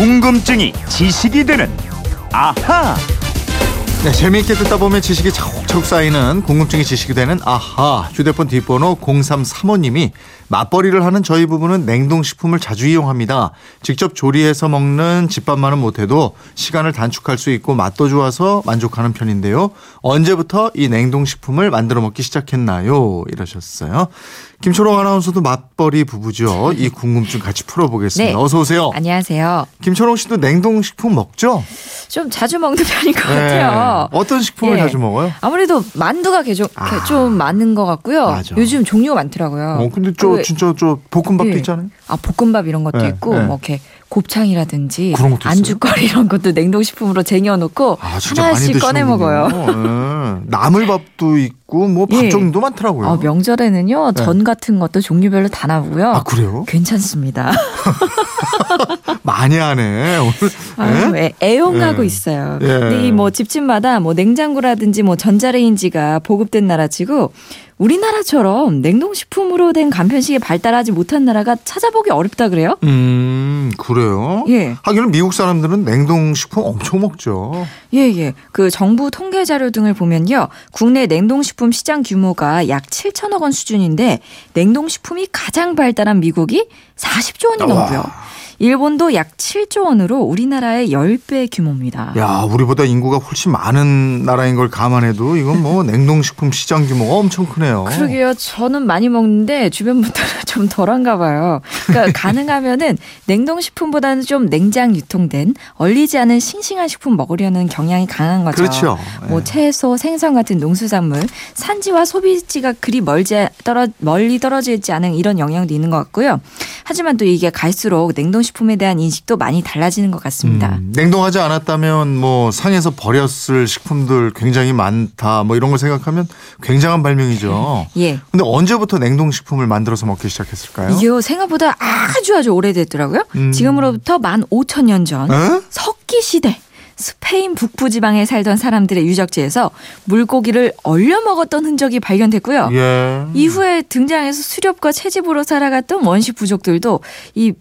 궁금증이 지식이 되는 아하. 네, 재미있게 듣다 보면 지식이 차곡차곡 쌓이는 궁금증이 지식이 되는 아하 휴대폰 뒷번호 0335님이 맞벌이를 하는 저희 부부는 냉동식품을 자주 이용합니다. 직접 조리해서 먹는 집밥만은 못해도 시간을 단축할 수 있고 맛도 좋아서 만족하는 편인데요. 언제부터 이 냉동식품을 만들어 먹기 시작했나요? 이러셨어요. 김초롱 아나운서도 맞벌이 부부죠. 이 궁금증 같이 풀어보겠습니다. 네. 어서 오세요. 안녕하세요. 김초롱 씨도 냉동식품 먹죠? 좀 자주 먹는 편인 것 같아요. 네. 어떤 식품을 예. 자주 먹어요? 아무래도 만두가 좀, 아. 좀 많은 것 같고요. 맞아. 요즘 종류가 많더라고요. 어, 근데 저 그, 진짜 저 볶음밥도 예. 있잖아요. 아 볶음밥 이런 것도 네, 있고 네. 뭐 이렇게 곱창이라든지? 안주거리 이런 것도 냉동식품으로 쟁여놓고 아, 하나씩 꺼내. 먹어요. 예. 나물밥도 있고 뭐 예. 밥종류도 많더라고요. 아, 명절에는요 네. 전 같은 것도 종류별로 다 나오고요. 아, 그래요? 괜찮습니다. 많이 하네. 오늘. 아유, 예? 애- 애용하고 예. 있어요. 예. 근데 이 뭐 집집마다 뭐 냉장고라든지 뭐 전자레인지가 보급된 나라치고 우리나라처럼 냉동식품으로 된 간편식이 발달하지 못한 나라가 찾아보기 어렵다 그래요? 음, 그래요? 예. 하기는 미국 사람들은 냉동식품 엄청 먹죠. 예, 예. 그 정부 통계 자료 등을 보면요. 국내 냉동식품 시장 규모가 약 7천억 원 수준인데 냉동식품이 가장 발달한 미국이 40조 원이 넘고요. 일본도 약 7조 원으로 우리나라의 10배 규모입니다. 야, 우리보다 인구가 훨씬 많은 나라인 걸 감안해도 이건 뭐 냉동식품 시장 규모가 엄청 크네요. 그러게요. 저는 많이 먹는데 주변 분들은 좀 덜한가 봐요. 그러니까 가능하면은 냉동식품보다는 좀 냉장 유통된 얼리지 않은 싱싱한 식품 먹으려는 경향이 강한 거죠. 그렇죠. 뭐 예. 채소, 생선 같은 농수산물, 산지와 소비지가 그리 멀지 떨어 멀리 떨어져 있지 않은 이런 영향도 있는 것 같고요. 하지만 또 이게 갈수록 냉동식 품에 대한 인식도 많이 달라지는 것 같습니다. 음, 냉동하지 않았다면 뭐 상에서 버렸을 식품들 굉장히 많다 뭐 이런 걸 생각하면 굉장한 발명이죠. 예. 근데 언제부터 냉동 식품을 만들어서 먹기 시작했을까요? 이게 생각보다 아주 아주 오래됐더라고요. 음. 지금으로부터 만 오천 년 전. 에? 석기 시대 스페인 북부 지방에 살던 사람들의 유적지에서 물고기를 얼려 먹었던 흔적이 발견됐고요. 예. 이후에 등장해서 수렵과 채집으로 살아갔던 원시 부족들도 이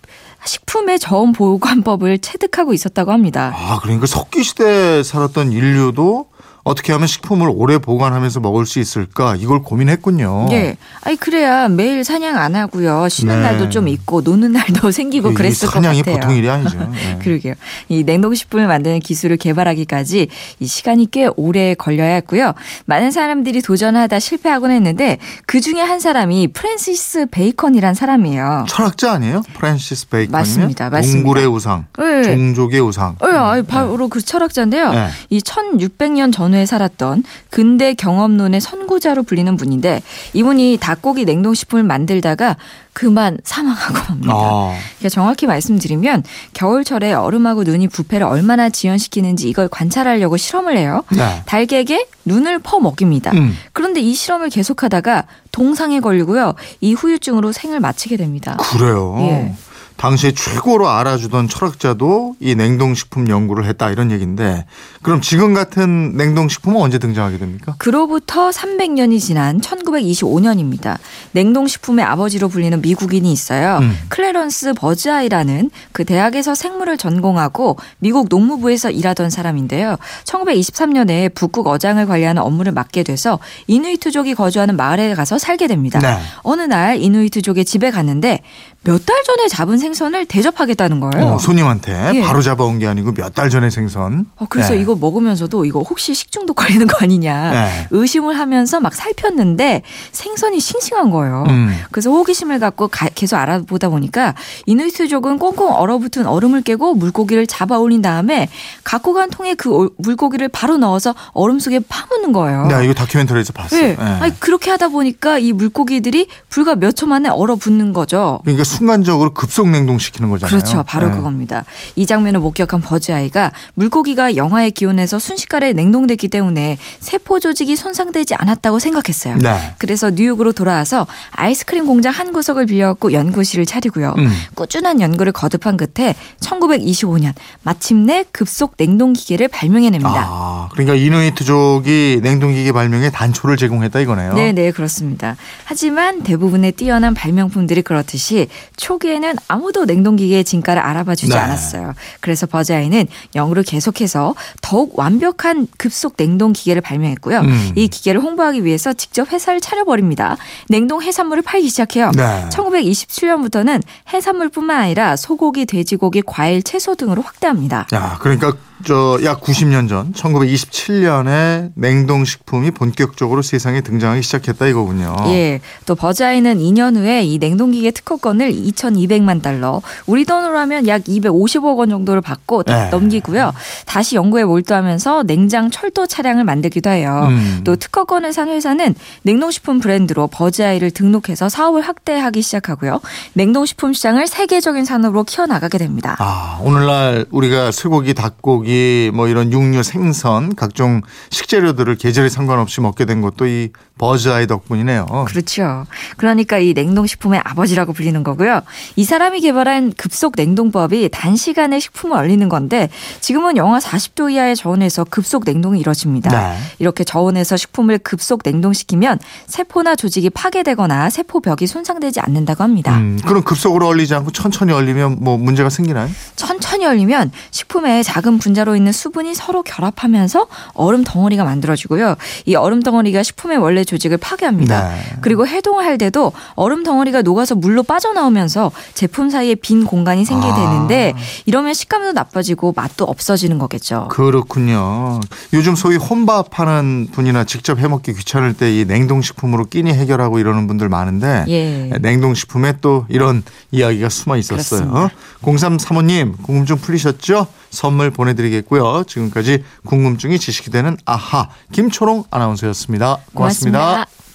식품의 저온 보관법을 체득하고 있었다고 합니다. 아, 그러니까 석기 시대에 살았던 인류도 어떻게 하면 식품을 오래 보관하면서 먹을 수 있을까 이걸 고민했군요. 예. 아니 그래야 매일 사냥 안 하고요. 쉬는 네. 날도 좀 있고 노는 날도 생기고 그랬을 것 사냥이 같아요. 보통 일이 아니죠. 예. 그러게요. 이 냉동식품을 만드는 기술을 개발하기까지 이 시간이 꽤 오래 걸려야 했고요. 많은 사람들이 도전하다 실패하곤 했는데 그 중에 한 사람이 프랜시스 베이컨이란 사람이에요. 철학자 아니에요? 프란시스 베이컨이면 맞습니다. 맞습니다. 동굴의 우상, 네. 종족의 우상. 예, 아니, 바로 그 철학자인데요. 네. 이 1600년 전후에 살았던 근대 경험론의 선구자로 불리는 분인데 이분이 닭고기 냉동식품을 만들다가 그만 사망하고 맙니다. 아, 그러니까 정확히 말씀드리면 겨울철에 얼음하고 눈이 부패를 얼마나 지연시키는지 이걸 관찰하려고 실험을 해요. 네. 닭에게 눈을 퍼 먹입니다. 음. 그런데 이 실험을 계속하다가 동상에 걸리고요. 이 후유증으로 생을 마치게 됩니다. 그래요. 예. 당시에 최고로 알아주던 철학자도 이 냉동식품 연구를 했다 이런 얘기인데 그럼 지금 같은 냉동식품은 언제 등장하게 됩니까? 그로부터 300년이 지난 1925년입니다. 냉동식품의 아버지로 불리는 미국인이 있어요. 음. 클레런스 버즈아이라는 그 대학에서 생물을 전공하고 미국 농무부에서 일하던 사람인데요. 1923년에 북극 어장을 관리하는 업무를 맡게 돼서 이누이트족이 거주하는 마을에 가서 살게 됩니다. 네. 어느 날 이누이트족의 집에 갔는데 몇 달 전에 잡은 생선을 대접하겠다는 거예요. 어, 손님한테 예. 바로 잡아온 게 아니고 몇 달 전에 생선. 어, 그래서 네. 이거 먹으면서도 이거 혹시 식중독 걸리는 거 아니냐 네. 의심을 하면서 막 살폈는데 생선이 싱싱한 거예요. 음. 그래서 호기심을 갖고 가- 계속 알아보다 보니까 이누이트족은 꽁꽁 얼어붙은 얼음을 깨고 물고기를 잡아 올린 다음에 갖고 간 통에 그 올- 물고기를 바로 넣어서 얼음 속에 파묻는 거예요. 네, 이거 다큐멘터리에서 봤어요. 네. 네. 아니, 그렇게 하다 보니까 이 물고기들이 불과 몇 초 만에 얼어붙는 거죠. 그러니까 순간적으로 급속 냉동시키는 거잖아요. 그렇죠. 바로 네. 그겁니다. 이 장면을 목격한 버즈 아이가 물고기가 영하의 기온에서 순식간에 냉동됐기 때문에 세포 조직이 손상되지 않았다고 생각했어요. 네. 그래서 뉴욕으로 돌아와서 아이스크림 공장 한 구석을 빌려갖고 연구실을 차리고요. 음. 꾸준한 연구를 거듭한 끝에 1925년 마침내 급속 냉동 기계를 발명해냅니다. 아, 그러니까 이누이트족이 냉동 기계 발명에 단초를 제공했다 이거네요. 네, 네, 그렇습니다. 하지만 대부분의 뛰어난 발명품들이 그렇듯이 초기에는 아무도 냉동기계의 진가를 알아봐 주지 네. 않았어요. 그래서 버즈아이는 연구를 계속해서 더욱 완벽한 급속 냉동 기계를 발명했고요. 음. 이 기계를 홍보하기 위해서 직접 회사를 차려버립니다. 냉동 해산물을 팔기 시작해요. 네. 1927년부터는 해산물뿐만 아니라 소고기, 돼지고기, 과일, 채소 등으로 확대합니다. 야, 그러니까 저약 90년 전 1927년에 냉동식품이 본격적으로 세상에 등장하기 시작했다 이거군요. 예. 또 버자이는 2년 후에 이 냉동기계 특허권을 2,200만 달러, 우리 돈으로 하면 약 250억 원 정도를 받고 네. 넘기고요. 다시 연구에 몰두하면서 냉장 철도 차량을 만들기도 해요. 음. 또 특허권을 산 회사는 냉동식품 브랜드로 버즈아이를 등록해서 사업을 확대하기 시작하고요. 냉동식품 시장을 세계적인 산업으로 키워나가게 됩니다. 아, 오늘날 우리가 쇠고기, 닭고기, 뭐 이런 육류, 생선, 각종 식재료들을 계절에 상관없이 먹게 된 것도 이 버즈아이 덕분이네요. 그렇죠. 그러니까 이 냉동식품의 아버지라고 불리는 거고요. 이 사람이 개발한 급속 냉동법이 단시간에 식품을 얼리는 건데 지금은 영하 40도 이하의 저온에서 급속 냉동이 이루어집니다. 네. 이렇게 저온에서 식품을 급속 냉동시키면 세포나 조직이 파괴되거나 세포벽이 손상되지 않는다고 합니다. 음, 그럼 급속으로 얼리지 않고 천천히 얼리면 뭐 문제가 생기나요? 천천히 얼리면 식품에 작은 분자 로 있는 수분이 서로 결합하면서 얼음 덩어리가 만들어지고요. 이 얼음 덩어리가 식품의 원래 조직을 파괴합니다. 네. 그리고 해동을 할 때도 얼음 덩어리가 녹아서 물로 빠져나오면서 제품 사이에 빈 공간이 생기게 아. 되는데 이러면 식감도 나빠지고 맛도 없어지는 거겠죠. 그렇군요. 요즘 소위 혼밥하는 분이나 직접 해먹기 귀찮을 때 이 냉동식품으로 끼니 해결하고 이러는 분들 많은데 예. 냉동식품에 또 이런 이야기가 숨어 있었어요. 그렇습니다. 0335님 궁금증 풀리셨죠? 선물 보내드리겠고요. 지금까지 궁금증이 지식이 되는 아하 김초롱 아나운서였습니다 고맙습니다. 고맙습니다.